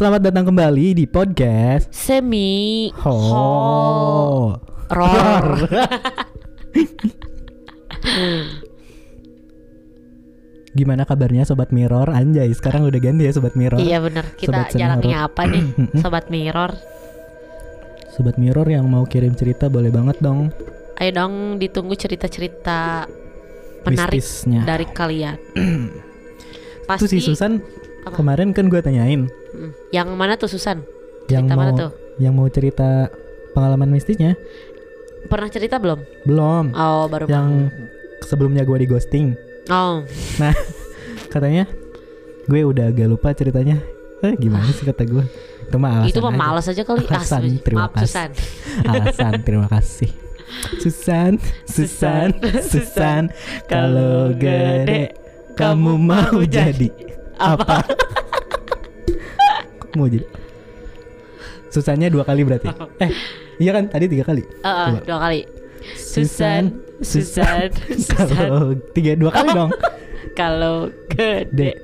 Selamat datang kembali di podcast Semi Ho. Horror. Gimana kabarnya Sobat Mirror? Anjay, sekarang udah ganti ya Sobat Mirror. Iya bener. Sobat Kita Semi jalannya apa nih? Sobat Mirror. Sobat Mirror yang mau kirim cerita boleh banget dong. Ayo dong ditunggu cerita-cerita Menarik dari kalian. Itu si Susan Apa? kemarin kan gue tanyain Mm. Yang mana tuh Susan? Yang Cerita mau mana tuh? Yang mau cerita pengalaman mistisnya Pernah cerita belum? Belum Oh baru Yang sebelumnya gue di ghosting Oh Nah katanya Gue udah agak lupa ceritanya Eh gimana sih kata gue Itu mah alasan Itu mah aja. malas aja kali Ah, Alasan, sebenarnya. terima Maaf kasih. Susan alasan terima kasih Susan Susan Susan kalau gede kamu mau jadi apa? Mau jadi. Susannya dua kali berarti? Eh iya kan? Tadi tiga kali. Eh, Coba. Dua kali. Susan Susan Susan kalau tiga dua kali dong. Kalau gede.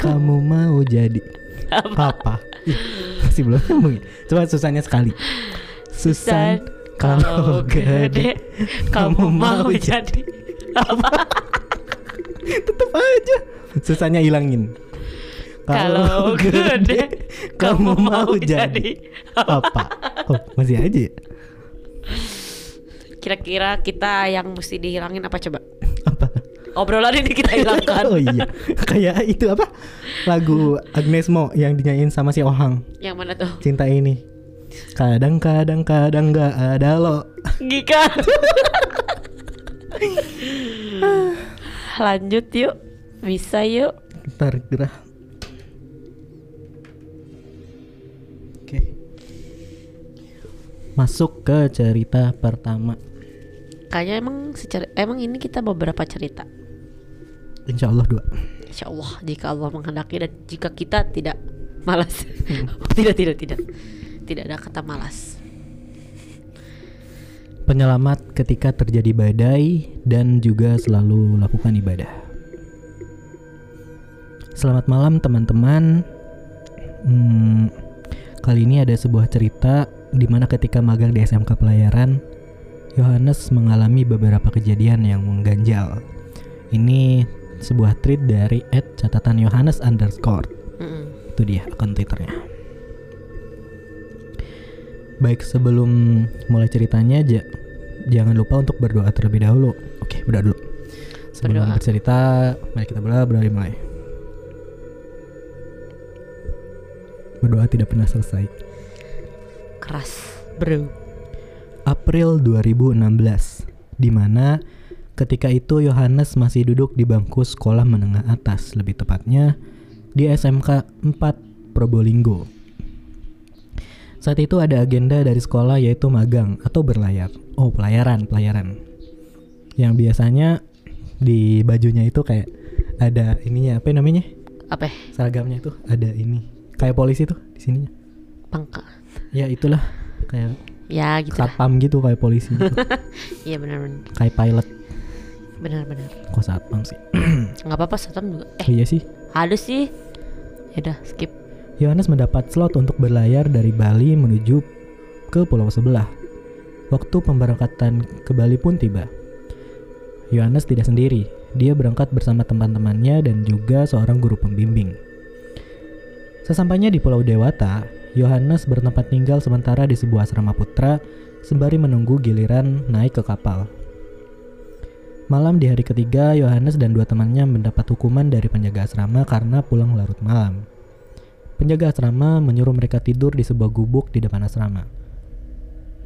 kamu mau jadi apa? Ih, masih belum nyambung ya coba Susannya sekali. Susan kalau gede kamu mau jadi apa? tetep aja. Susannya hilangin Kalau gede kamu mau jadi apa oh masih aja ya? Kira-kira kita yang mesti dihilangin apa coba? apa Obrolan ini kita hilangkan. oh iya kayak itu apa lagu Agnes Mo yang dinyanyiin sama si Ohang Yang mana tuh? cinta ini kadang-kadang kadang nggak ada lo Gika. Lanjut yuk. Bisa yuk. ntar gerah masuk ke cerita pertama Kayaknya emang secara emang ini kita beberapa cerita. Insya Allah dua Insya Allah jika Allah menghendaki dan jika kita tidak malas. tidak tidak tidak. Tidak ada kata malas. penyelamat ketika terjadi badai dan juga selalu lakukan ibadah. Selamat malam teman-teman. Hmm, kali ini ada sebuah cerita di mana ketika magang di SMK Pelayaran, Yohanes mengalami beberapa kejadian yang mengganjal. Ini sebuah tweet dari @catatan Yohanes underscore Mm-mm. itu dia akun twitternya baik sebelum mulai ceritanya aja jangan lupa untuk berdoa terlebih dahulu oke berdoa dulu sebelum Berdoa. bercerita mari kita berdoa berdoa dimulai berdoa tidak pernah selesai Keras, bro. April 2016 di mana ketika itu Yohanes masih duduk di bangku sekolah menengah atas lebih tepatnya di SMK 4 Probolinggo. Saat itu ada agenda dari sekolah yaitu magang atau berlayar. Oh, pelayaran, pelayaran. Yang biasanya di bajunya itu kayak ada ininya apa namanya? Apa? ya? Seragamnya itu ada ini. Kayak polisi tuh di sininya. Pangka. Ya itulah kayak Ya gitu lah. satpam gitu kayak polisi gitu. Iya benar-benar. kayak pilot Benar-benar. kok satpam sih Nggak apa-apa satam juga. oh, Eh, iya sih ada sih. Ya udah skip. Yohanes mendapat slot untuk berlayar dari Bali menuju ke pulau sebelah waktu pemberangkatan ke Bali pun tiba Yohanes tidak sendiri dia berangkat bersama teman-temannya dan juga seorang guru pembimbing sesampainya di pulau Dewata Yohanes bertempat tinggal sementara di sebuah asrama putra sembari menunggu giliran naik ke kapal Malam di hari ketiga, Yohanes dan dua temannya mendapat hukuman dari penjaga asrama karena pulang larut malam. Penjaga asrama menyuruh mereka tidur di sebuah gubuk di depan asrama.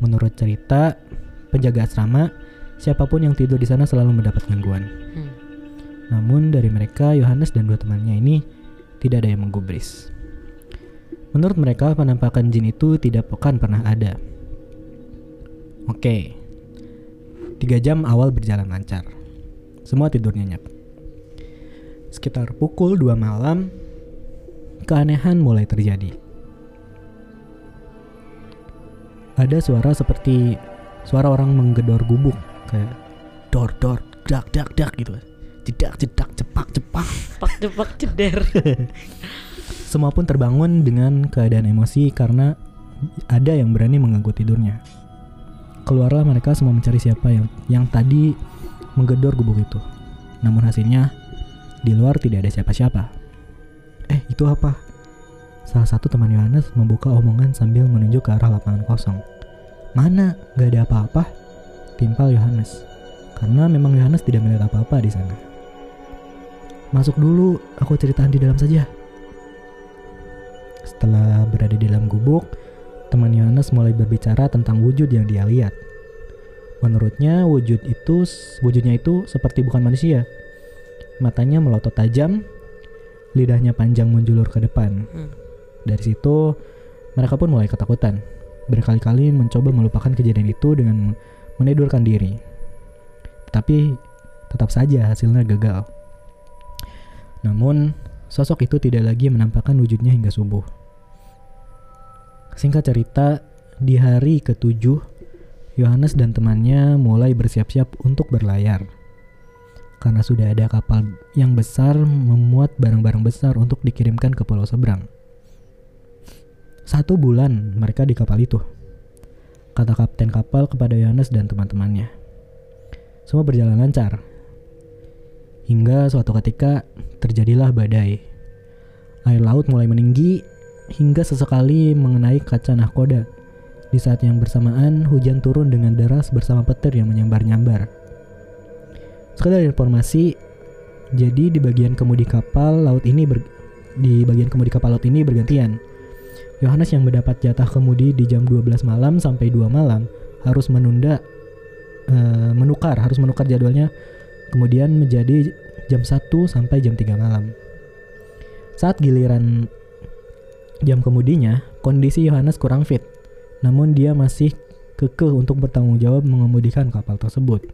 Menurut cerita, penjaga asrama, siapa pun yang tidur di sana selalu mendapat gangguan. Hmm. Namun dari mereka, Yohanes dan dua temannya ini tidak ada yang menggubris. Menurut mereka, penampakan jin itu tidak akan pernah ada. Oke, tiga jam awal berjalan lancar. Semua tidur nyenyak. Sekitar pukul 2 malam, keanehan mulai terjadi. Ada suara seperti suara orang menggedor gubuk kayak dor dor dak dak dak gitu jedak jedak cepak cepak Pak jepak ceder. Semua pun terbangun dengan keadaan emosi karena ada yang berani mengganggu tidurnya. Keluarlah mereka semua mencari siapa yang yang tadi menggedor gubuk itu. Namun hasilnya di luar tidak ada siapa-siapa. Eh, itu apa? Salah satu teman Yohanes membuka omongan sambil menunjuk ke arah lapangan kosong. Mana? Gak ada apa-apa? Timpal Yohanes. Karena memang Yohanes tidak melihat apa-apa di sana. Masuk dulu, aku ceritaan di dalam saja. Setelah berada di dalam gubuk, teman Yohanes mulai berbicara tentang wujud yang dia lihat. Menurutnya wujud itu wujudnya itu seperti bukan manusia. Matanya melotot tajam, lidahnya panjang menjulur ke depan. Hmm. Dari situ mereka pun mulai ketakutan. Berkali-kali mencoba melupakan kejadian itu dengan menidurkan diri. Tapi tetap saja hasilnya gagal. Namun, sosok itu tidak lagi menampakkan wujudnya hingga subuh. Singkat cerita, di hari ketujuh, Yohanes dan temannya mulai bersiap-siap untuk berlayar. Karena sudah ada kapal yang besar memuat barang-barang besar untuk dikirimkan ke pulau seberang. Satu bulan mereka di kapal itu, kata kapten kapal kepada Yohanes dan teman-temannya. Semua berjalan lancar. Hingga suatu ketika terjadilah badai. Air laut mulai meninggi hingga sesekali mengenai kaca nahkoda. Di saat yang bersamaan, hujan turun dengan deras bersama petir yang menyambar-nyambar. Sekedar informasi, jadi di bagian kemudi kapal laut ini ber, di bagian kemudi kapal laut ini bergantian. Yohanes yang mendapat jatah kemudi di jam 12 malam sampai 2 malam harus menunda eh, menukar, harus menukar jadwalnya kemudian menjadi jam 1 sampai jam 3 malam. Saat giliran jam kemudinya, kondisi Yohanes kurang fit. Namun dia masih kekeh untuk bertanggung jawab mengemudikan kapal tersebut.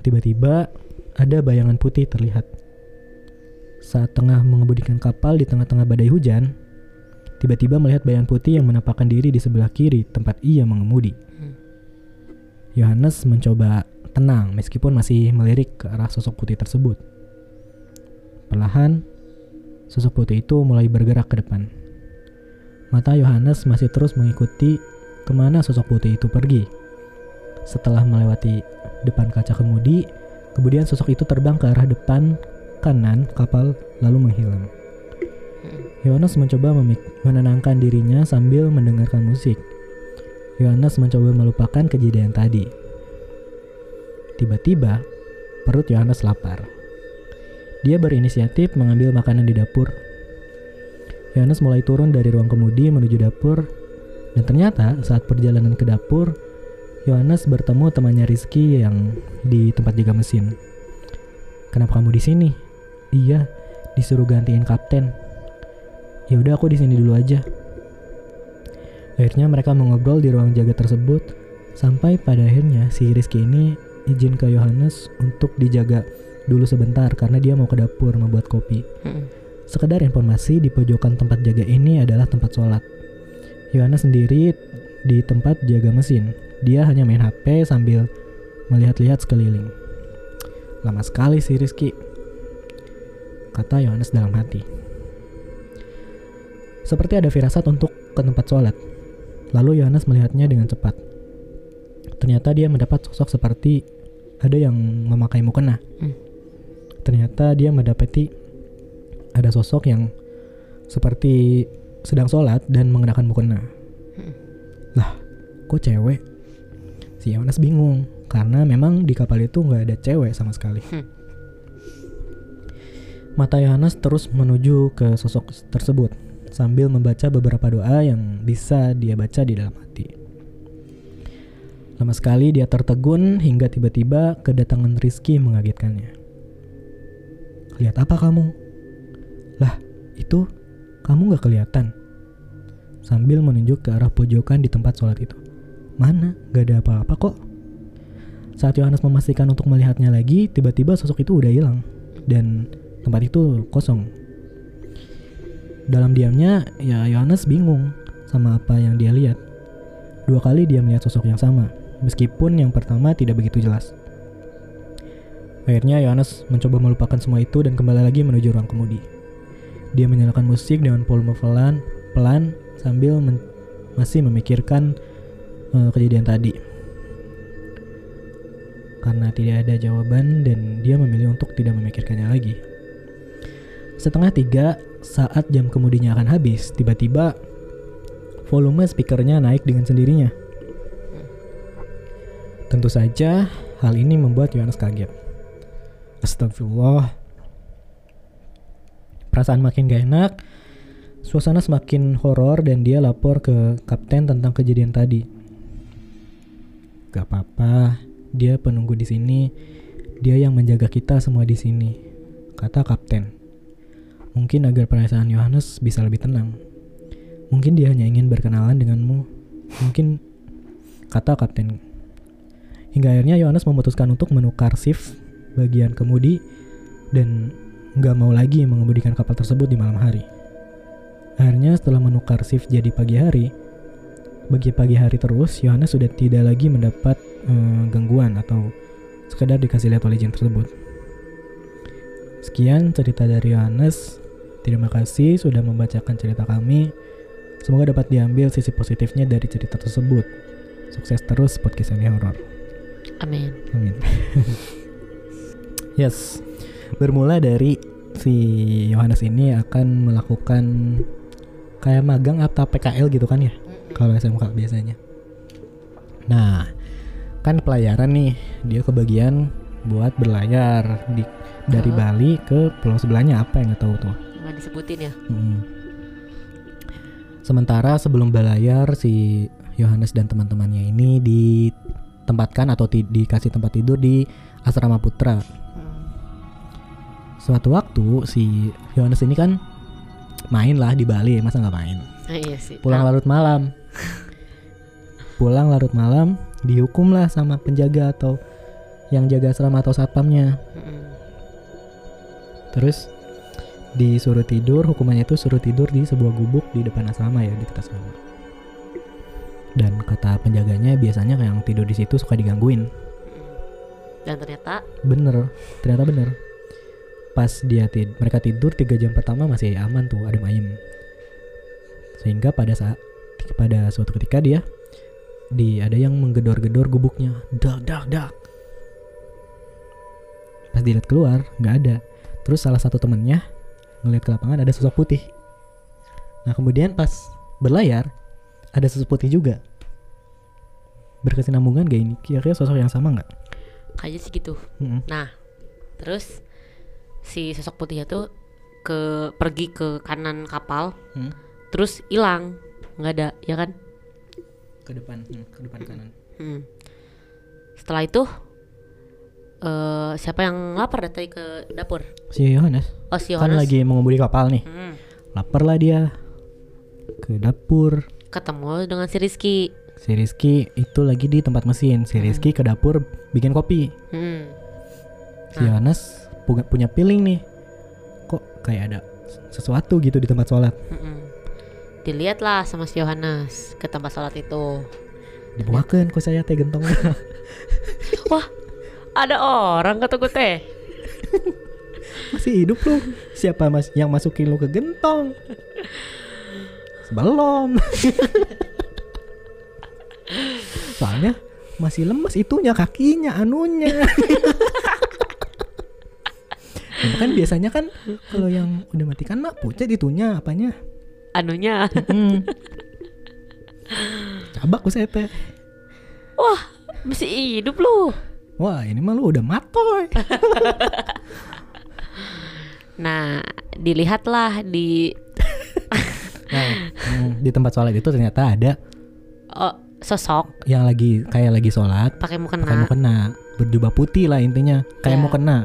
Tiba-tiba ada bayangan putih terlihat. Saat tengah mengemudikan kapal di tengah-tengah badai hujan, tiba-tiba melihat bayangan putih yang menampakkan diri di sebelah kiri tempat ia mengemudi. Yohanes mencoba tenang meskipun masih melirik ke arah sosok putih tersebut. Perlahan, sosok putih itu mulai bergerak ke depan. Mata Yohanes masih terus mengikuti ke mana sosok putih itu pergi. Setelah melewati depan kaca kemudi, kemudian sosok itu terbang ke arah depan kanan kapal lalu menghilang. Yohanes mencoba menenangkan dirinya sambil mendengarkan musik. Yohanes mencoba melupakan kejadian tadi. Tiba-tiba, perut Yohanes lapar. Dia berinisiatif mengambil makanan di dapur. Yohanes mulai turun dari ruang kemudi menuju dapur, dan ternyata saat perjalanan ke dapur, Yohanes bertemu temannya Rizky yang di tempat jaga mesin. Kenapa kamu di sini? Iya, disuruh gantiin kapten. Ya udah aku di sini dulu aja. Akhirnya mereka mengobrol di ruang jaga tersebut sampai pada akhirnya si Rizky ini izin ke Yohanes untuk dijaga dulu sebentar karena dia mau ke dapur membuat kopi. Hmm. Sekedar informasi di pojokan tempat jaga ini adalah tempat sholat. Yohanes sendiri di tempat jaga mesin. Dia hanya main HP sambil melihat-lihat sekeliling. Lama sekali si Rizky, kata Yohanes dalam hati. Seperti ada firasat untuk ke tempat sholat. Lalu Yohanes melihatnya dengan cepat. Ternyata dia mendapat sosok seperti ada yang memakai mukena. Hmm. Ternyata dia mendapati ada sosok yang seperti sedang sholat dan mengenakan mukena. Hmm. Lah, kok cewek? Si Yohanes bingung karena memang di kapal itu nggak ada cewek sama sekali. Hmm. Mata Yohanes terus menuju ke sosok tersebut sambil membaca beberapa doa yang bisa dia baca di dalam hati. Lama sekali dia tertegun hingga tiba-tiba kedatangan Rizky mengagetkannya. Lihat apa kamu? Lah, itu kamu gak kelihatan. Sambil menunjuk ke arah pojokan di tempat sholat itu. Mana? Gak ada apa-apa kok. Saat Yohanes memastikan untuk melihatnya lagi, tiba-tiba sosok itu udah hilang. Dan tempat itu kosong. Dalam diamnya, ya Yohanes bingung sama apa yang dia lihat. Dua kali dia melihat sosok yang sama, meskipun yang pertama tidak begitu jelas. Akhirnya Yohanes mencoba melupakan semua itu dan kembali lagi menuju ruang kemudi. Dia menyalakan musik dengan volume pelan, pelan sambil men- masih memikirkan eh, kejadian tadi. Karena tidak ada jawaban dan dia memilih untuk tidak memikirkannya lagi. Setengah tiga saat jam kemudinya akan habis, tiba-tiba volume speakernya naik dengan sendirinya. Tentu saja hal ini membuat Yohanes kaget. Astagfirullah. Perasaan makin gak enak, suasana semakin horor dan dia lapor ke kapten tentang kejadian tadi. Gak apa-apa, dia penunggu di sini. Dia yang menjaga kita semua di sini, kata kapten. Mungkin agar perasaan Yohanes bisa lebih tenang. Mungkin dia hanya ingin berkenalan denganmu. Mungkin kata kapten. Hingga akhirnya Yohanes memutuskan untuk menukar shift bagian kemudi dan nggak mau lagi mengemudikan kapal tersebut di malam hari. Akhirnya setelah menukar shift jadi pagi hari, bagi pagi hari terus, Yohanes sudah tidak lagi mendapat eh, gangguan atau sekedar dikasih lihat oleh jin tersebut. Sekian cerita dari Yohanes. Terima kasih sudah membacakan cerita kami. Semoga dapat diambil sisi positifnya dari cerita tersebut. Sukses terus podcast ini horor. Amin. Amin. yes. Bermula dari si Yohanes ini akan melakukan kayak magang atau PKL gitu kan ya? Kalau SMK biasanya. Nah, kan pelayaran nih, dia kebagian buat berlayar di dari Oh. Bali ke pulau sebelahnya apa yang nggak tahu tuh. Nggak disebutin ya? Mm. Sementara sebelum berlayar si Yohanes dan teman-temannya ini ditempatkan atau ti- dikasih tempat tidur di asrama putra. Hmm. Suatu waktu si Yohanes ini kan main lah di Bali, masa nggak main? Ah, iya sih. Pulang larut malam. Pulang larut malam dihukum lah sama penjaga atau yang jaga asrama atau satpamnya. mm-mm. Terus disuruh tidur, hukumannya itu suruh tidur di sebuah gubuk di depan asrama ya, di dekat asrama. Dan kata penjaganya biasanya yang tidur di situ suka digangguin. Mm-mm. Dan ternyata Bener, ternyata bener. Pas dia tid mereka tidur tiga jam pertama masih aman tuh, ada ayem. Sehingga pada saat pada suatu ketika dia di ada yang menggedor-gedor gubuknya, dak dak dak. Pas dilihat keluar nggak ada. Terus salah satu temennya ngeliat ke lapangan ada sosok putih. Nah kemudian pas berlayar ada sosok putih juga. Berkesinambungan gak ini? Kira-kira sosok yang sama nggak? kayaknya sih gitu. Mm-mm. Nah, terus si sosok putihnya tuh ke pergi ke kanan kapal, Hmm. terus hilang, nggak ada, ya kan? ke depan hmm, ke depan kanan Hmm. Setelah itu eh siapa yang lapar datang ke dapur? si Yohanes Oh si kan Yohanes. lagi mengemudi kapal nih Hmm. lapar lah dia ke dapur Ketemu dengan si Rizky. si Rizky itu lagi di tempat mesin si Rizky ke dapur bikin kopi Hmm. si Yohanes punya punya feeling nih kok kayak ada sesuatu gitu di tempat sholat Mm-mm. Dilihatlah sama si Yohanes ke tempat sholat itu. dibuakan kok saya teh gentong Wah, ada orang kata gue teh. masih hidup lu siapa mas yang masukin lu ke gentong belum soalnya masih lemes itunya kakinya anunya Ya, kan biasanya kan kalau yang udah mati kan mak pucat itunya apanya Anunya. hmm. cabak teh Wah, masih hidup lu. wah ini mah lu udah matoy Nah, dilihatlah di nah, di tempat sholat itu ternyata ada oh, sosok yang lagi kayak lagi sholat pakai pakai mukena. mukena berjubah putih lah intinya kayak Ya. mukena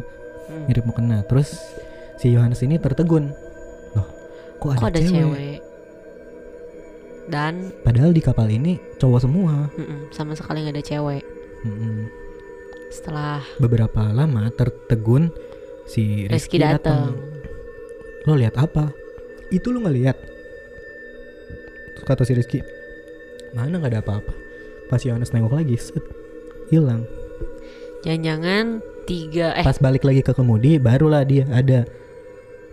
Hmm. mirip mukena terus si Yohanes ini tertegun loh kok ada, Kok ada cewek? cewek? Dan padahal di kapal ini cowok semua mm-mm, sama sekali nggak ada cewek. Mm-mm. Setelah beberapa lama tertegun si Rizky Rizky datang. datang lo lihat apa itu lo nggak lihat Terus kata si Rizky mana nggak ada apa-apa pas Yohanes nengok lagi set hilang Jangan-jangan tiga eh pas balik lagi ke kemudi barulah dia ada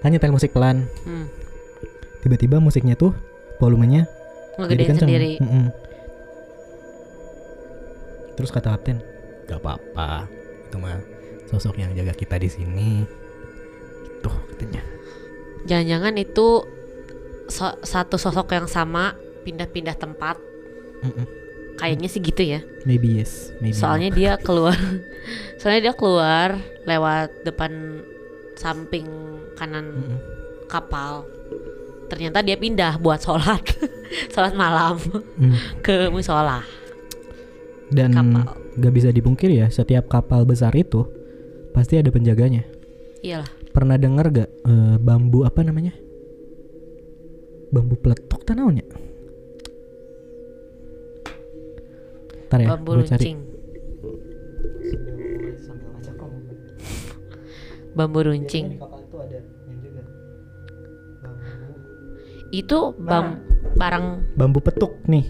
kan nyetel musik pelan hmm, tiba-tiba musiknya tuh volumenya jadi kenceng. sendiri. Terus kata kapten, gak apa-apa, itu mah sosok yang jaga kita di sini. Itu katanya. Jangan-jangan itu so- satu sosok yang sama pindah-pindah tempat. Mm-mm. Kayaknya sih gitu ya. Maybe yes, maybe. Soalnya not. dia keluar. soalnya dia keluar lewat depan samping kanan Mm-mm. kapal. Ternyata dia pindah buat sholat, sholat malam Mm. ke musola. Dan Kapal. gak bisa dipungkir ya, setiap kapal besar itu pasti ada penjaganya. Iyalah, Pernah denger gak eh, bambu apa namanya? Bambu peletok tanahnya. Ntar ya, bambu gue cari. runcing. Bambu runcing. Itu bam barang Bambu petuk nih,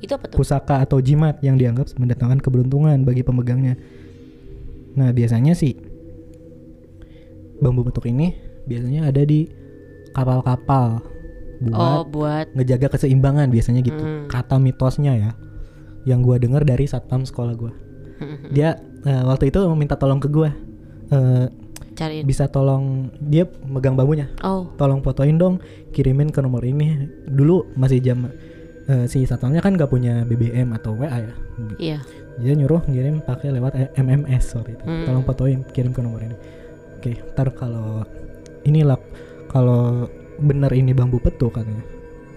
itu apa tuh? pusaka atau jimat yang dianggap mendatangkan keberuntungan bagi pemegangnya. Nah, biasanya sih bambu petuk ini biasanya ada di kapal-kapal Oh, buat buat ngejaga keseimbangan biasanya gitu. Hmm. Kata mitosnya ya. Yang gua dengar dari satpam sekolah gua. Dia eh, waktu itu minta tolong ke gua. Eh, cariin. bisa tolong dia megang bambunya. Oh, Tolong fotoin dong, kirimin ke nomor ini. Dulu masih jam eh, si satpamnya kan gak punya BBM atau WA ya. iya. Dia nyuruh ngirim pakai lewat eh, MMS sorry itu. Hmm. Tolong fotoin, kirim ke nomor ini. Oke, ntar kalau inilah kalau bener ini bambu petuk katanya.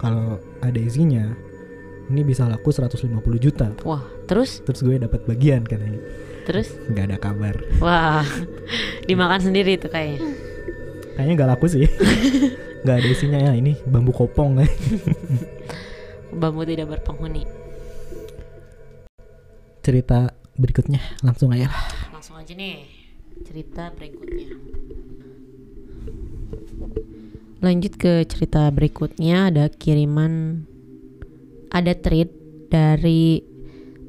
Kalau ada isinya, ini bisa laku 150 juta. Wah, terus Terus gue dapat bagian katanya. terus Nggak ada kabar. wah. Dimakan sendiri tuh kayaknya. Kayaknya nggak laku sih. Nggak ada isinya ya. Ini bambu kopong. Bambu tidak berpenghuni. Cerita berikutnya langsung aja lah. Langsung aja nih cerita berikutnya. Lanjut ke cerita berikutnya ada kiriman ada tweet dari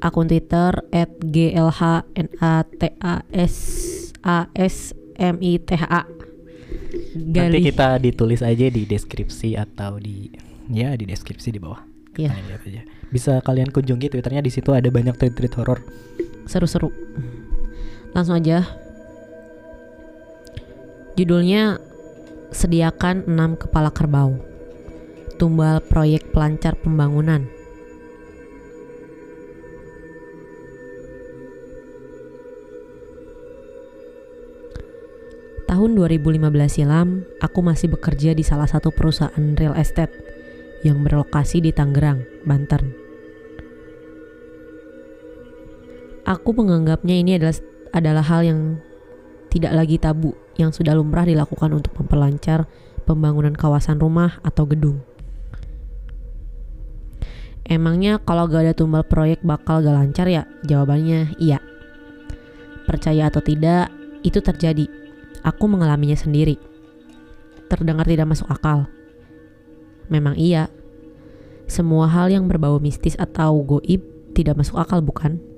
akun Twitter @glhnatasasmith Nanti kita ditulis aja di deskripsi atau di ya di deskripsi di bawah. Iya. Lihat aja. Bisa kalian kunjungi twitternya di situ ada banyak tweet-tweet horor. seru-seru. Langsung aja. Judulnya Sediakan 6 kepala kerbau. Tumbal proyek pelancar pembangunan. Tahun 2015 silam, aku masih bekerja di salah satu perusahaan real estate yang berlokasi di Tangerang, Banten. Aku menganggapnya ini adalah adalah hal yang tidak lagi tabu yang sudah lumrah dilakukan untuk memperlancar pembangunan kawasan rumah atau gedung. Emangnya kalau gak ada tumbal proyek bakal gak lancar ya? Jawabannya iya. Percaya atau tidak, itu terjadi. Aku mengalaminya sendiri. Terdengar tidak masuk akal. Memang iya. Semua hal yang berbau mistis atau goib tidak masuk akal bukan?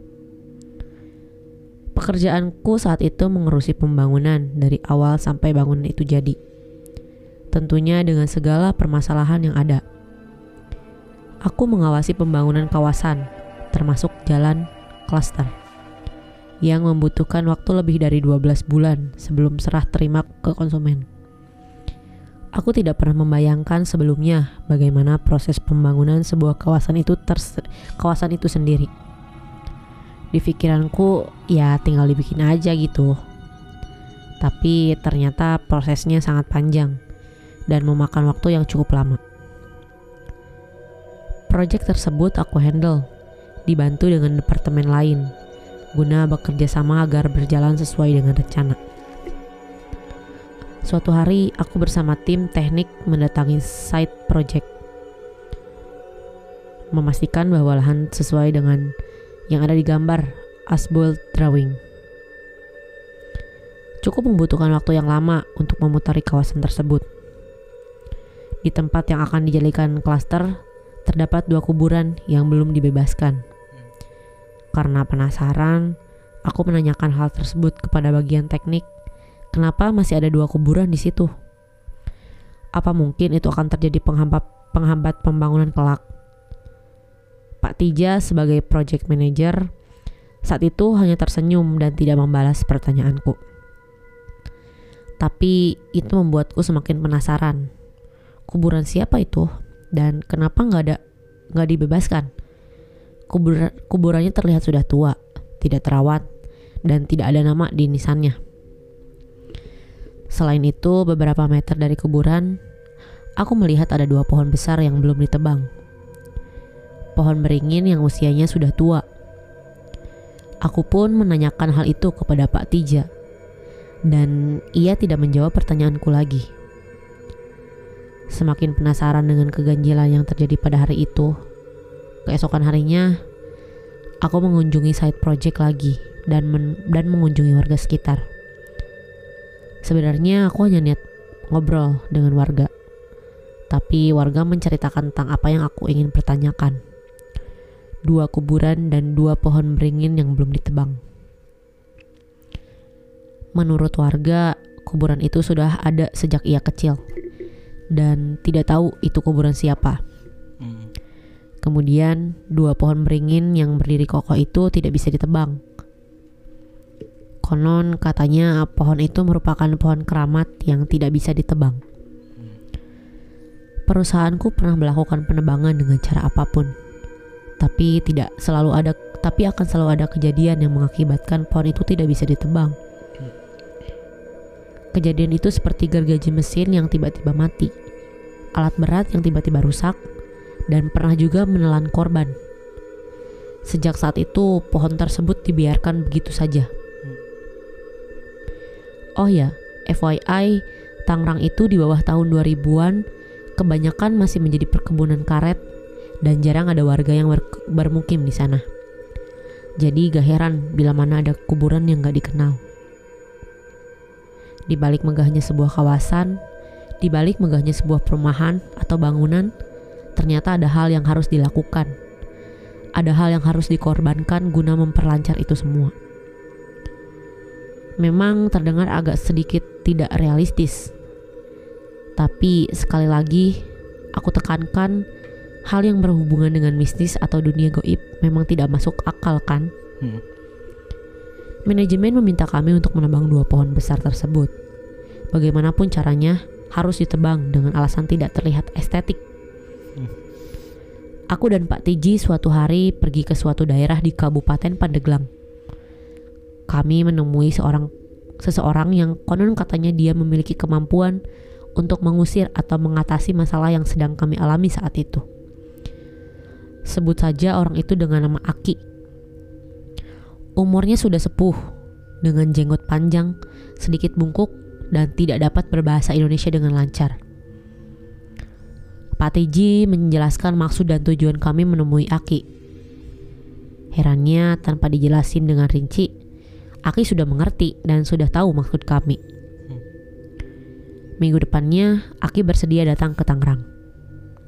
Pekerjaanku saat itu mengurusi pembangunan dari awal sampai bangunan itu jadi. Tentunya dengan segala permasalahan yang ada. Aku mengawasi pembangunan kawasan, termasuk jalan klaster, yang membutuhkan waktu lebih dari 12 bulan sebelum serah terima ke konsumen. Aku tidak pernah membayangkan sebelumnya bagaimana proses pembangunan sebuah kawasan itu kawasan itu sendiri di pikiranku ya tinggal dibikin aja gitu. Tapi ternyata prosesnya sangat panjang dan memakan waktu yang cukup lama. Proyek tersebut aku handle, dibantu dengan departemen lain, guna bekerja sama agar berjalan sesuai dengan rencana. Suatu hari aku bersama tim teknik mendatangi site project. Memastikan bahwa lahan sesuai dengan yang ada di gambar asbold drawing. Cukup membutuhkan waktu yang lama untuk memutari kawasan tersebut. Di tempat yang akan dijadikan klaster, terdapat dua kuburan yang belum dibebaskan. Karena penasaran, aku menanyakan hal tersebut kepada bagian teknik. Kenapa masih ada dua kuburan di situ? Apa mungkin itu akan terjadi penghambat, penghambat pembangunan kelak? Pak Tija sebagai project manager saat itu hanya tersenyum dan tidak membalas pertanyaanku. Tapi itu membuatku semakin penasaran. Kuburan siapa itu? Dan kenapa nggak ada nggak dibebaskan? Kubur, kuburannya terlihat sudah tua, tidak terawat, dan tidak ada nama di nisannya. Selain itu, beberapa meter dari kuburan, aku melihat ada dua pohon besar yang belum ditebang. Pohon beringin yang usianya sudah tua. Aku pun menanyakan hal itu kepada Pak Tija, dan ia tidak menjawab pertanyaanku lagi. Semakin penasaran dengan keganjilan yang terjadi pada hari itu, keesokan harinya aku mengunjungi site project lagi dan men dan mengunjungi warga sekitar. Sebenarnya aku hanya niat ngobrol dengan warga. Tapi warga menceritakan tentang apa yang aku ingin pertanyakan. Dua kuburan dan dua pohon beringin yang belum ditebang. Menurut warga, kuburan itu sudah ada sejak ia kecil dan tidak tahu itu kuburan siapa. Kemudian, dua pohon beringin yang berdiri kokoh itu tidak bisa ditebang Konon katanya pohon itu merupakan pohon keramat yang tidak bisa ditebang. Perusahaanku pernah melakukan penebangan dengan cara apa pun. Tapi tidak selalu ada tapi akan selalu ada kejadian yang mengakibatkan pohon itu tidak bisa ditebang. Kejadian itu seperti gergaji mesin yang tiba-tiba mati, alat berat yang tiba-tiba rusak, dan pernah juga menelan korban. Sejak saat itu, pohon tersebut dibiarkan begitu saja. Oh ya, FYI, Tangerang itu di bawah tahun 2000-an kebanyakan masih menjadi perkebunan karet dan jarang ada warga yang ber bermukim di sana. Jadi gak heran bila mana ada kuburan yang gak dikenal. Di balik megahnya sebuah kawasan, di balik megahnya sebuah perumahan atau bangunan, ternyata ada hal yang harus dilakukan. Ada hal yang harus dikorbankan guna memperlancar itu semua memang terdengar agak sedikit tidak realistis. Tapi sekali lagi, aku tekankan hal yang berhubungan dengan mistis atau dunia goib memang tidak masuk akal kan? Hmm. Manajemen meminta kami untuk menebang dua pohon besar tersebut. Bagaimanapun caranya, harus ditebang dengan alasan tidak terlihat estetik. Hmm. Aku dan Pak Tiji suatu hari pergi ke suatu daerah di Kabupaten Pandeglang kami menemui seorang seseorang yang konon katanya dia memiliki kemampuan untuk mengusir atau mengatasi masalah yang sedang kami alami saat itu. Sebut saja orang itu dengan nama Aki. Umurnya sudah sepuh, dengan jenggot panjang, sedikit bungkuk, dan tidak dapat berbahasa Indonesia dengan lancar. Pak Teji menjelaskan maksud dan tujuan kami menemui Aki. Herannya tanpa dijelasin dengan rinci, Aki sudah mengerti dan sudah tahu maksud kami. Minggu depannya, Aki bersedia datang ke Tangerang.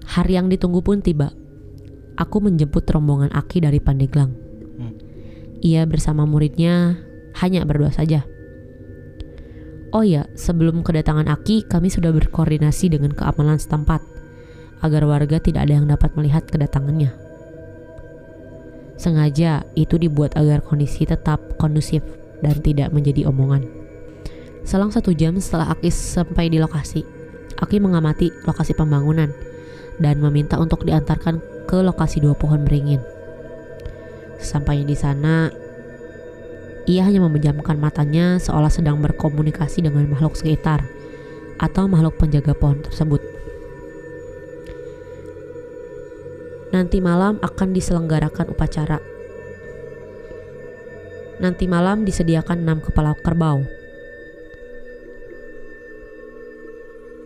Hari yang ditunggu pun tiba. Aku menjemput rombongan Aki dari Pandeglang. Ia bersama muridnya hanya berdua saja. Oh ya, sebelum kedatangan Aki, kami sudah berkoordinasi dengan keamanan setempat agar warga tidak ada yang dapat melihat kedatangannya. Sengaja itu dibuat agar kondisi tetap kondusif dan tidak menjadi omongan. Selang satu jam setelah Aki sampai di lokasi, Aki mengamati lokasi pembangunan dan meminta untuk diantarkan ke lokasi dua pohon beringin. Sampainya di sana, ia hanya memejamkan matanya seolah sedang berkomunikasi dengan makhluk sekitar atau makhluk penjaga pohon tersebut. Nanti malam akan diselenggarakan upacara nanti malam disediakan enam kepala kerbau.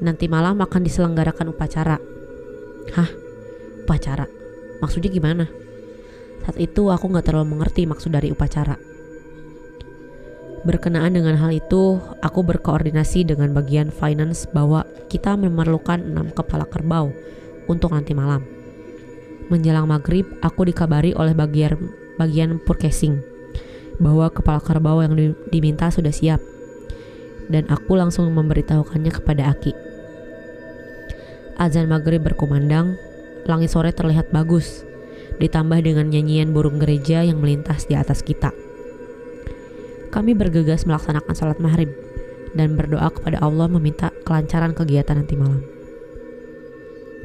Nanti malam akan diselenggarakan upacara. Hah? Upacara? Maksudnya gimana? Saat itu aku gak terlalu mengerti maksud dari upacara. Berkenaan dengan hal itu, aku berkoordinasi dengan bagian finance bahwa kita memerlukan enam kepala kerbau untuk nanti malam. Menjelang maghrib, aku dikabari oleh bagian bagian purchasing bahwa kepala kerbau yang diminta sudah siap. Dan aku langsung memberitahukannya kepada Aki. azan maghrib berkumandang, langit sore terlihat bagus, ditambah dengan nyanyian burung gereja yang melintas di atas kita. Kami bergegas melaksanakan sholat maghrib dan berdoa kepada Allah meminta kelancaran kegiatan nanti malam.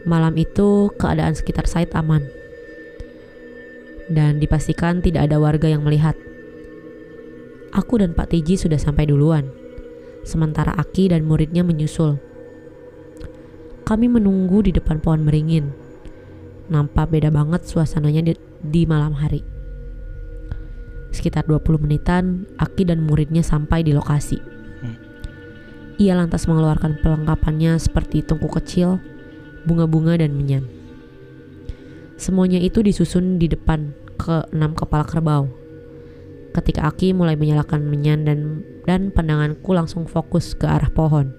Malam itu keadaan sekitar Said aman dan dipastikan tidak ada warga yang melihat. Aku dan Pak Tiji sudah sampai duluan, sementara Aki dan muridnya menyusul. Kami menunggu di depan pohon beringin. Nampak beda banget suasananya di, di malam hari. Sekitar 20 menitan, Aki dan muridnya sampai di lokasi. Ia lantas mengeluarkan pelengkapannya seperti tungku kecil, bunga-bunga dan menyan. Semuanya itu disusun di depan ke enam kepala kerbau. Ketika Aki mulai menyalakan menyan dan dan pandanganku langsung fokus ke arah pohon.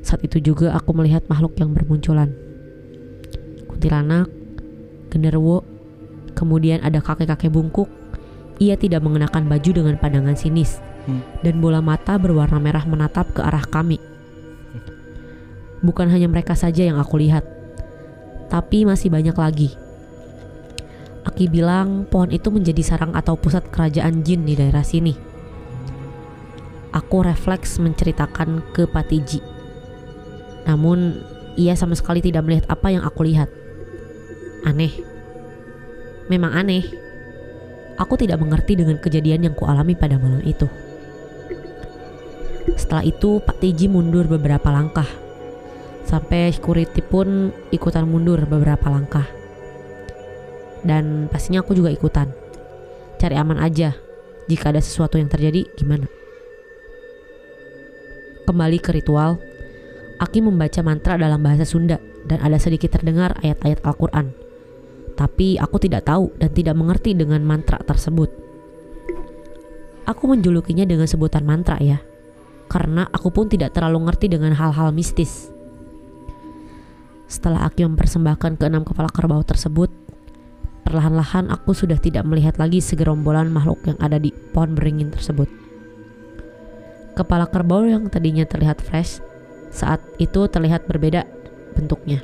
Saat itu juga aku melihat makhluk yang bermunculan. Kuntilanak, genderuwo, kemudian ada kakek-kakek bungkuk. Ia tidak mengenakan baju dengan pandangan sinis dan bola mata berwarna merah menatap ke arah kami. Bukan hanya mereka saja yang aku lihat, tapi masih banyak lagi. Aki bilang pohon itu menjadi sarang atau pusat kerajaan jin di daerah sini. Aku refleks menceritakan ke Patiji. Namun ia sama sekali tidak melihat apa yang aku lihat. Aneh. Memang aneh. Aku tidak mengerti dengan kejadian yang kualami pada malam itu. Setelah itu Pak Tiji mundur beberapa langkah Sampai security pun ikutan mundur beberapa langkah. Dan pastinya aku juga ikutan. Cari aman aja. Jika ada sesuatu yang terjadi, gimana? Kembali ke ritual, Aki membaca mantra dalam bahasa Sunda dan ada sedikit terdengar ayat-ayat Al-Quran. Tapi aku tidak tahu dan tidak mengerti dengan mantra tersebut. Aku menjulukinya dengan sebutan mantra ya, karena aku pun tidak terlalu ngerti dengan hal-hal mistis. Setelah Aki mempersembahkan keenam kepala kerbau tersebut, perlahan-lahan aku sudah tidak melihat lagi segerombolan makhluk yang ada di pohon beringin tersebut. Kepala kerbau yang tadinya terlihat fresh, saat itu terlihat berbeda bentuknya.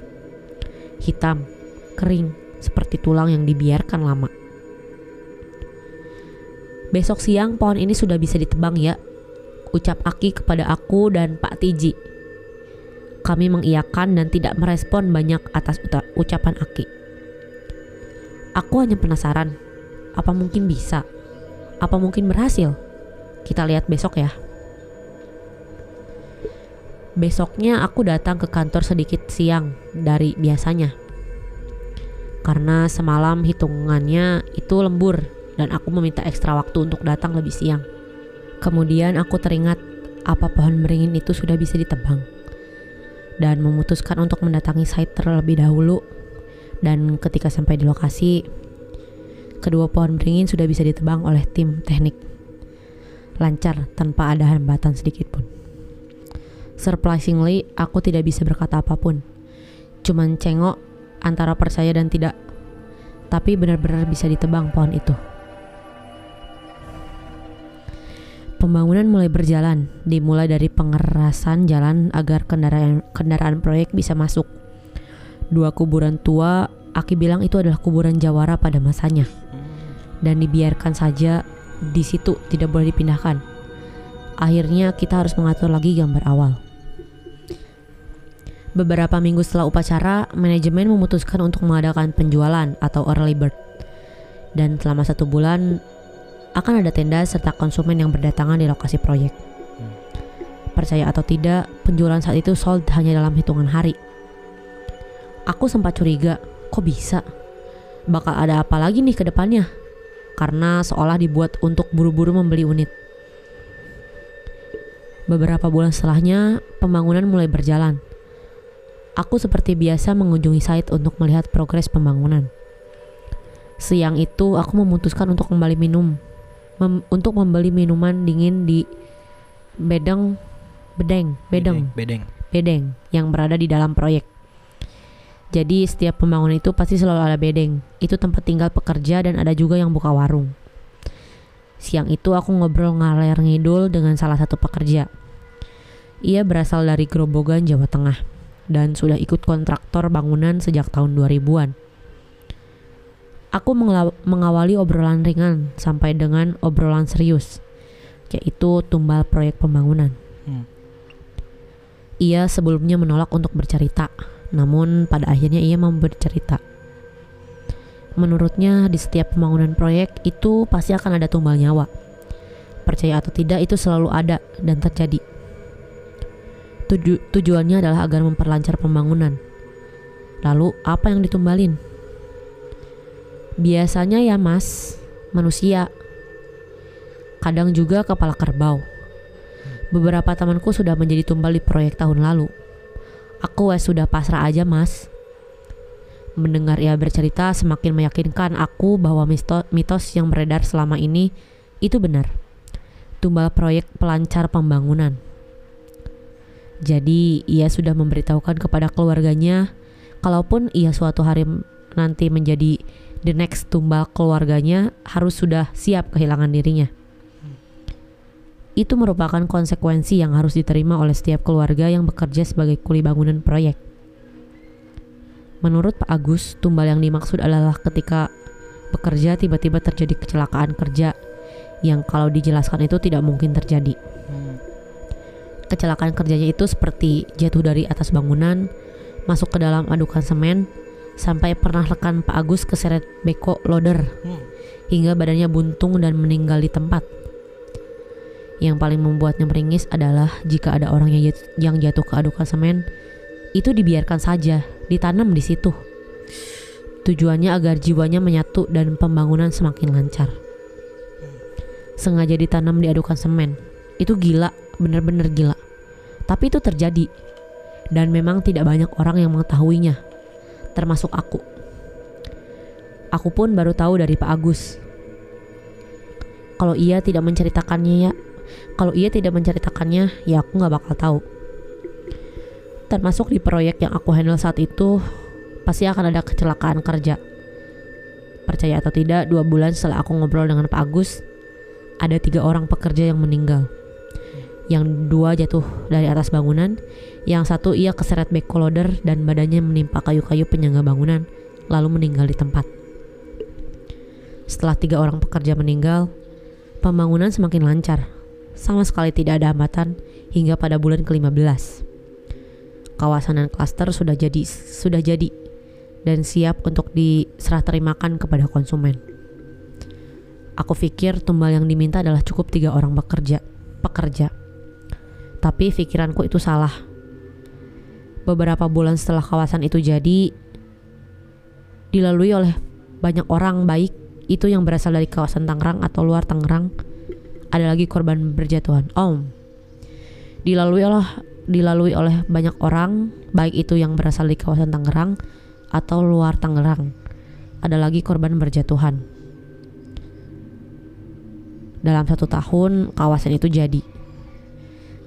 Hitam, kering, seperti tulang yang dibiarkan lama. Besok siang pohon ini sudah bisa ditebang ya, ucap Aki kepada aku dan Pak Tiji kami mengiyakan dan tidak merespon banyak atas ucapan Aki. Aku hanya penasaran, apa mungkin bisa? Apa mungkin berhasil? Kita lihat besok ya. Besoknya aku datang ke kantor sedikit siang dari biasanya. Karena semalam hitungannya itu lembur dan aku meminta ekstra waktu untuk datang lebih siang. Kemudian aku teringat apa pohon beringin itu sudah bisa ditebang dan memutuskan untuk mendatangi site terlebih dahulu. Dan ketika sampai di lokasi, kedua pohon beringin sudah bisa ditebang oleh tim teknik. Lancar tanpa ada hambatan sedikit pun. Surprisingly, aku tidak bisa berkata apa pun. Cuman cengok antara percaya dan tidak. Tapi benar-benar bisa ditebang pohon itu. Pembangunan mulai berjalan, dimulai dari pengerasan jalan agar kendaraan kendaraan proyek bisa masuk. Dua kuburan tua, Aki bilang itu adalah kuburan Jawara pada masanya. Dan dibiarkan saja di situ, tidak boleh dipindahkan. Akhirnya kita harus mengatur lagi gambar awal. Beberapa minggu setelah upacara, manajemen memutuskan untuk mengadakan penjualan atau early bird. Dan selama satu bulan, akan ada tenda serta konsumen yang berdatangan di lokasi proyek. Percaya atau tidak, penjualan saat itu sold hanya dalam hitungan hari. Aku sempat curiga, kok bisa? Bakal ada apa lagi nih ke depannya? Karena seolah dibuat untuk buru-buru membeli unit. Beberapa bulan setelahnya, pembangunan mulai berjalan. Aku seperti biasa mengunjungi site untuk melihat progres pembangunan. Siang itu aku memutuskan untuk kembali minum mem untuk membeli minuman dingin di bedeng bedeng bedeng bedeng bedeng yang berada di dalam proyek. Jadi setiap pembangunan itu pasti selalu ada bedeng. Itu tempat tinggal pekerja dan ada juga yang buka warung. Siang itu aku ngobrol ngaler ngidul dengan salah satu pekerja. Ia berasal dari Grobogan, Jawa Tengah. Dan sudah ikut kontraktor bangunan sejak tahun 2000-an. Aku mengawali obrolan ringan sampai dengan obrolan serius, yaitu tumbal proyek pembangunan. Hmm. Ia sebelumnya menolak untuk bercerita, namun pada akhirnya ia mau bercerita. Menurutnya di setiap pembangunan proyek itu pasti akan ada tumbal nyawa. Percaya atau tidak itu selalu ada dan terjadi. Tuju tujuannya adalah agar memperlancar pembangunan. Lalu apa yang ditumbalin? Biasanya ya mas, manusia. Kadang juga kepala kerbau. Beberapa temanku sudah menjadi tumbal di proyek tahun lalu. Aku wes sudah pasrah aja mas. Mendengar ia bercerita semakin meyakinkan aku bahwa mitos yang beredar selama ini itu benar. Tumbal proyek pelancar pembangunan. Jadi ia sudah memberitahukan kepada keluarganya kalaupun ia suatu hari nanti menjadi the next tumbal keluarganya harus sudah siap kehilangan dirinya. Itu merupakan konsekuensi yang harus diterima oleh setiap keluarga yang bekerja sebagai kuli bangunan proyek. Menurut Pak Agus, tumbal yang dimaksud adalah ketika bekerja tiba-tiba terjadi kecelakaan kerja yang kalau dijelaskan itu tidak mungkin terjadi. Kecelakaan kerjanya itu seperti jatuh dari atas bangunan, masuk ke dalam adukan semen, sampai pernah rekan Pak Agus keseret beko loader hmm. hingga badannya buntung dan meninggal di tempat. Yang paling membuatnya meringis adalah jika ada orang yang jatuh, yang jatuh ke adukan semen, itu dibiarkan saja, ditanam di situ. Tujuannya agar jiwanya menyatu dan pembangunan semakin lancar. Sengaja ditanam di adukan semen, itu gila, bener-bener gila. Tapi itu terjadi, dan memang tidak banyak orang yang mengetahuinya termasuk aku. Aku pun baru tahu dari Pak Agus. Kalau ia tidak menceritakannya ya, kalau ia tidak menceritakannya ya aku nggak bakal tahu. Termasuk di proyek yang aku handle saat itu, pasti akan ada kecelakaan kerja. Percaya atau tidak, dua bulan setelah aku ngobrol dengan Pak Agus, ada tiga orang pekerja yang meninggal yang dua jatuh dari atas bangunan, yang satu ia keseret beko loader dan badannya menimpa kayu-kayu penyangga bangunan, lalu meninggal di tempat. Setelah tiga orang pekerja meninggal, pembangunan semakin lancar, sama sekali tidak ada hambatan hingga pada bulan ke-15. Kawasan dan klaster sudah jadi sudah jadi dan siap untuk diserah terimakan kepada konsumen. Aku pikir tumbal yang diminta adalah cukup tiga orang bekerja, pekerja tapi pikiranku itu salah. Beberapa bulan setelah kawasan itu jadi, dilalui oleh banyak orang baik itu yang berasal dari kawasan Tangerang atau luar Tangerang. Ada lagi korban berjatuhan. Om, dilalui oleh dilalui oleh banyak orang baik itu yang berasal dari kawasan Tangerang atau luar Tangerang. Ada lagi korban berjatuhan. Dalam satu tahun kawasan itu jadi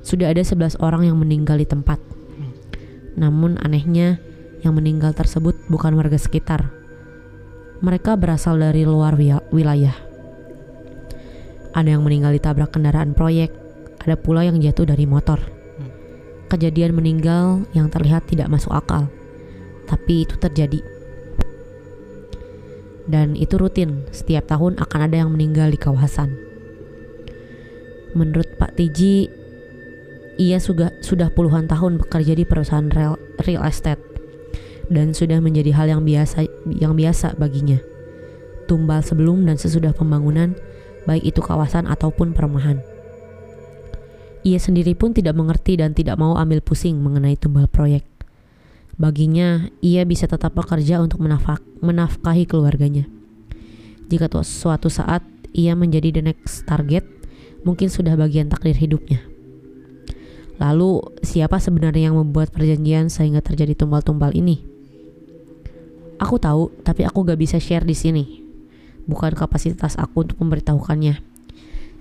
sudah ada 11 orang yang meninggal di tempat. Namun anehnya yang meninggal tersebut bukan warga sekitar. Mereka berasal dari luar wilayah. Ada yang meninggal ditabrak kendaraan proyek, ada pula yang jatuh dari motor. Kejadian meninggal yang terlihat tidak masuk akal, tapi itu terjadi. Dan itu rutin, setiap tahun akan ada yang meninggal di kawasan. Menurut Pak Tiji, ia sudah, sudah puluhan tahun bekerja di perusahaan real, real estate dan sudah menjadi hal yang biasa yang biasa baginya. Tumbal sebelum dan sesudah pembangunan, baik itu kawasan ataupun perumahan. Ia sendiri pun tidak mengerti dan tidak mau ambil pusing mengenai tumbal proyek. Baginya, ia bisa tetap bekerja untuk menafak, menafkahi keluarganya. Jika suatu saat ia menjadi the next target, mungkin sudah bagian takdir hidupnya. Lalu, siapa sebenarnya yang membuat perjanjian sehingga terjadi tumbal-tumbal ini? Aku tahu, tapi aku gak bisa share di sini. Bukan kapasitas aku untuk memberitahukannya.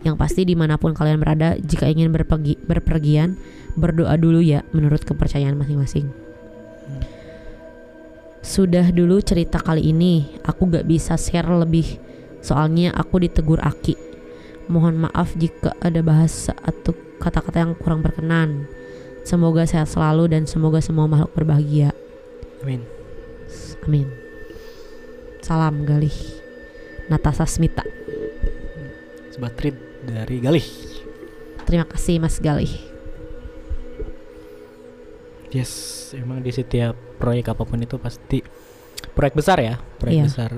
Yang pasti di mana pun kalian berada, jika ingin berpergi, berpergian, berdoa dulu ya menurut kepercayaan masing-masing. Sudah dulu cerita kali ini, aku gak bisa share lebih. Soalnya aku ditegur Aki. Mohon maaf jika ada bahasa atau kata-kata yang kurang berkenan. Semoga sehat selalu dan semoga semua makhluk berbahagia. Amin. Amin. Salam Galih. Natasha Smita. Sebuah trip dari Galih. Terima kasih Mas Galih. Yes, emang di setiap proyek apa pun itu pasti proyek besar ya, proyek Iya. besar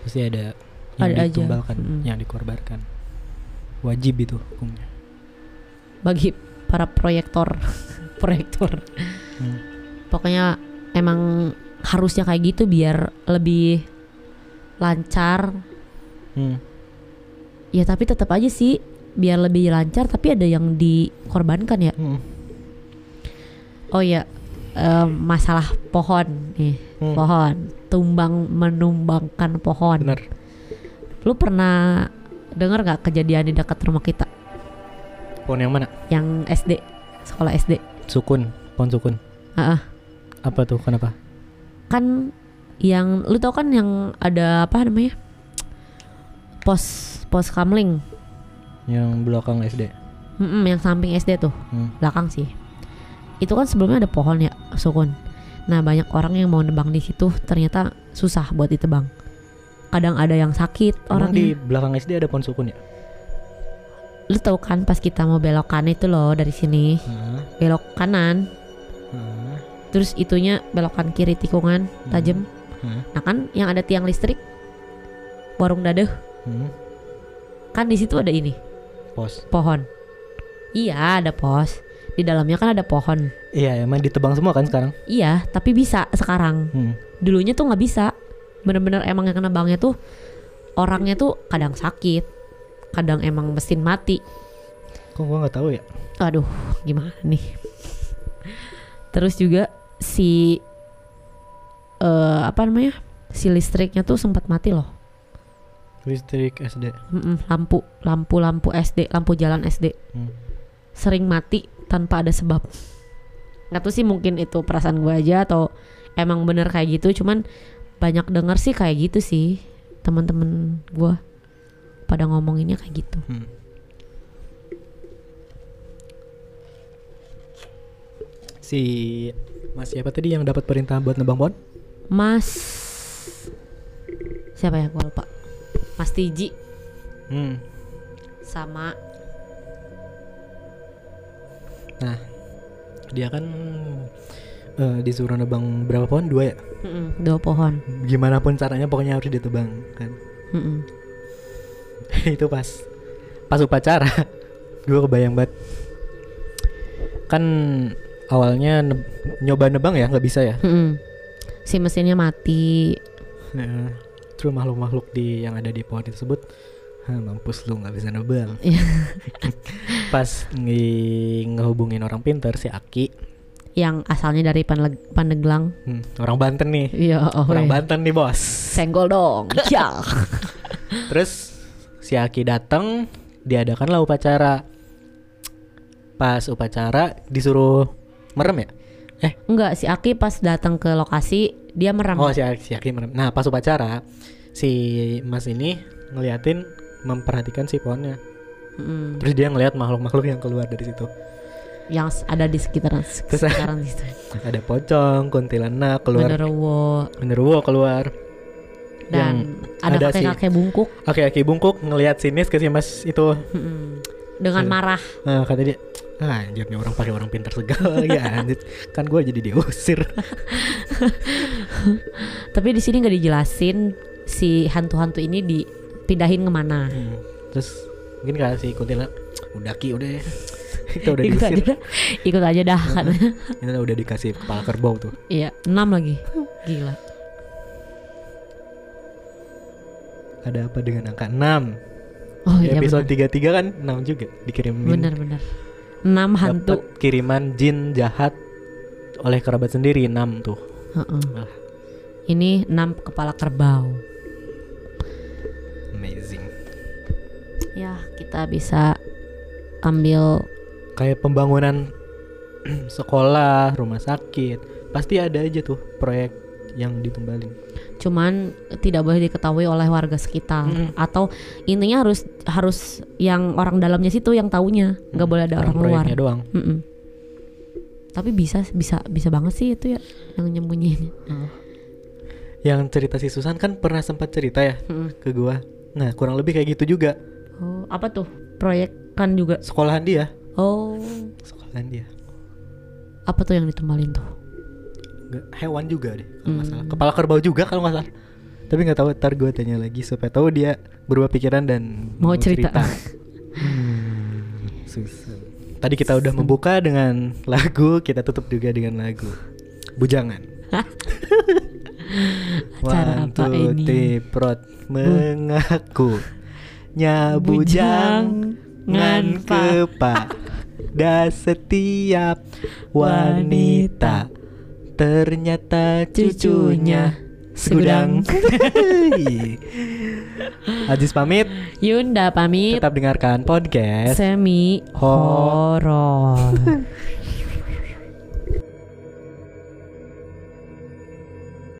pasti ada yang Ada aja. ditumbalkan, Mm-mm. yang dikorbankan. Wajib itu hukumnya. Bagi para proyektor, proyektor. Hmm. Pokoknya emang harusnya kayak gitu biar lebih lancar. Hmm. Ya tapi tetap aja sih biar lebih lancar tapi ada yang dikorbankan ya. Hmm. Oh ya em, masalah pohon nih Hmm. pohon tumbang menumbangkan pohon. Bener. Lu pernah dengar nggak kejadian di dekat rumah kita Pohon yang mana? yang SD sekolah SD? Sukun, pohon sukun. Ah, ah. Apa tuh? Kenapa? kan yang lu tau kan yang ada apa namanya pos pos kamling Yang belakang SD. Mm-mm, yang samping SD tuh Hmm. belakang sih itu kan sebelumnya ada pohon ya sukun nah banyak orang yang mau nebang di situ ternyata susah buat ditebang kadang ada yang sakit Emang di belakang SD ada pohon sukun ya? Lu tau kan pas kita mau belok kanan itu loh dari sini Hah? belok kanan Hah? terus itunya belokan kiri tikungan tajam Hah? nah kan yang ada tiang listrik warung dadeh Hmm. kan di situ ada ini Pos. pohon. Iya, ada pos. Di dalamnya kan ada pohon. Iya, emang ditebang semua kan sekarang? Iya, tapi bisa sekarang. Hmm. Dulunya tuh nggak bisa. Bener-bener emang yang kena bangnya tuh orangnya tuh kadang sakit, kadang emang mesin mati. Kok gua nggak tahu ya? Aduh, gimana nih? Terus juga si eh apa namanya? Si listriknya tuh sempat mati loh. Listrik SD. Mm-mm, lampu, lampu, lampu SD, lampu jalan SD. Hmm. sering mati tanpa ada sebab. Nggak tahu sih mungkin itu perasaan gue aja atau emang bener kayak gitu. Cuman banyak denger sih kayak gitu sih teman-teman gue pada ngomonginnya kayak gitu. Hmm. Si Mas siapa tadi yang dapat perintah buat nebang pohon? Mas siapa ya gue lupa. Mas Tiji Hmm. sama Nah, dia kan eh, disuruh nebang berapa pohon? Dua ya? mm-mm, dua pohon. Gimana pun caranya pokoknya harus ditebang kan. Mm-mm. itu pas pas upacara gue kebayang banget kan awalnya neb- nyoba nebang ya nggak bisa ya Mm-mm. Si mesinnya mati. Nah, terus makhluk-makhluk di yang ada di pohon tersebut "Hah, mampus lu nggak bisa nebang Iya. pas nge- ngehubungin orang pinter si Aki yang asalnya dari Panleg- Pandeglang. hmm, orang Banten nih Iya, oh orang iya. Banten nih bos Senggol dong. Ya. terus si Aki datang diadakanlah upacara pas upacara disuruh merem ya Enggak, si Aki pas datang ke lokasi dia merem. Oh si, si Aki merem. Nah pas upacara si Mas ini ngeliatin memperhatikan si pohonnya. Mm, Terus dia ngeliat makhluk-makhluk yang keluar dari situ. yang ada di sekitaran Terus- sekitaran situ. Ada pocong, kuntilanak keluar, Genderuwo genderuwo keluar. Dan ada ada si- kakek-kakek bungkuk Aki-aki bungkuk ngeliat sinis ke si Mas itu. Dengan Ada. marah. Nah, kata dia, ah, anjir nih orang pakai orang pintar segala lagi anjir. Kan gue jadi diusir. Tapi di sini nggak dijelasin si hantu-hantu ini dipindahin ke mana. Hmm. Terus mungkin kata si kuntilanak, udah ki udah ya. Kita udah ikut diusir. aja, ikut aja dah katanya. Ini udah dikasih kepala kerbau tuh. Iya, enam lagi. Gila. Ada apa dengan angka 6? Oh Di iya episode benar. 33 kan 6 juga dikirimin Benar-benar. Enam hantu. dapat kiriman jin jahat oleh kerabat sendiri 6 tuh. Heeh. Ah. Ini enam kepala kerbau. Amazing. Ya, kita bisa ambil Kayak pembangunan sekolah, rumah sakit, pasti ada aja tuh proyek yang ditumbalin. Cuman tidak boleh diketahui oleh warga sekitar Mm. atau intinya harus harus yang orang dalamnya situ yang taunya nggak boleh ada orang luar proyeknya doang. Mm-mm. Tapi bisa bisa bisa banget sih itu ya yang nyembunyiin. Yang cerita si Susan kan pernah sempat cerita ya ke gua. Nah, kurang lebih kayak gitu juga. Oh, apa tuh? Proyek kan juga. Sekolahan dia, Oh, sekolahan dia. apa tuh yang ditembalin tuh? Hewan juga deh kalau nggak Hmm. salah. Kepala kerbau juga kalau nggak salah. Tapi nggak tahu ntar gue tanya lagi supaya tahu dia berubah pikiran dan Mau cerita. Hmm, susah. Tadi kita udah membuka dengan lagu, kita tutup juga dengan lagu. Bujangan. Acara One, apa two, ini? three, prot mengaku nyabujang ngan kepada setiap wanita ternyata cucunya segudang Aziz pamit Yunda pamit. tetap dengarkan podcast Semi Ho- horor.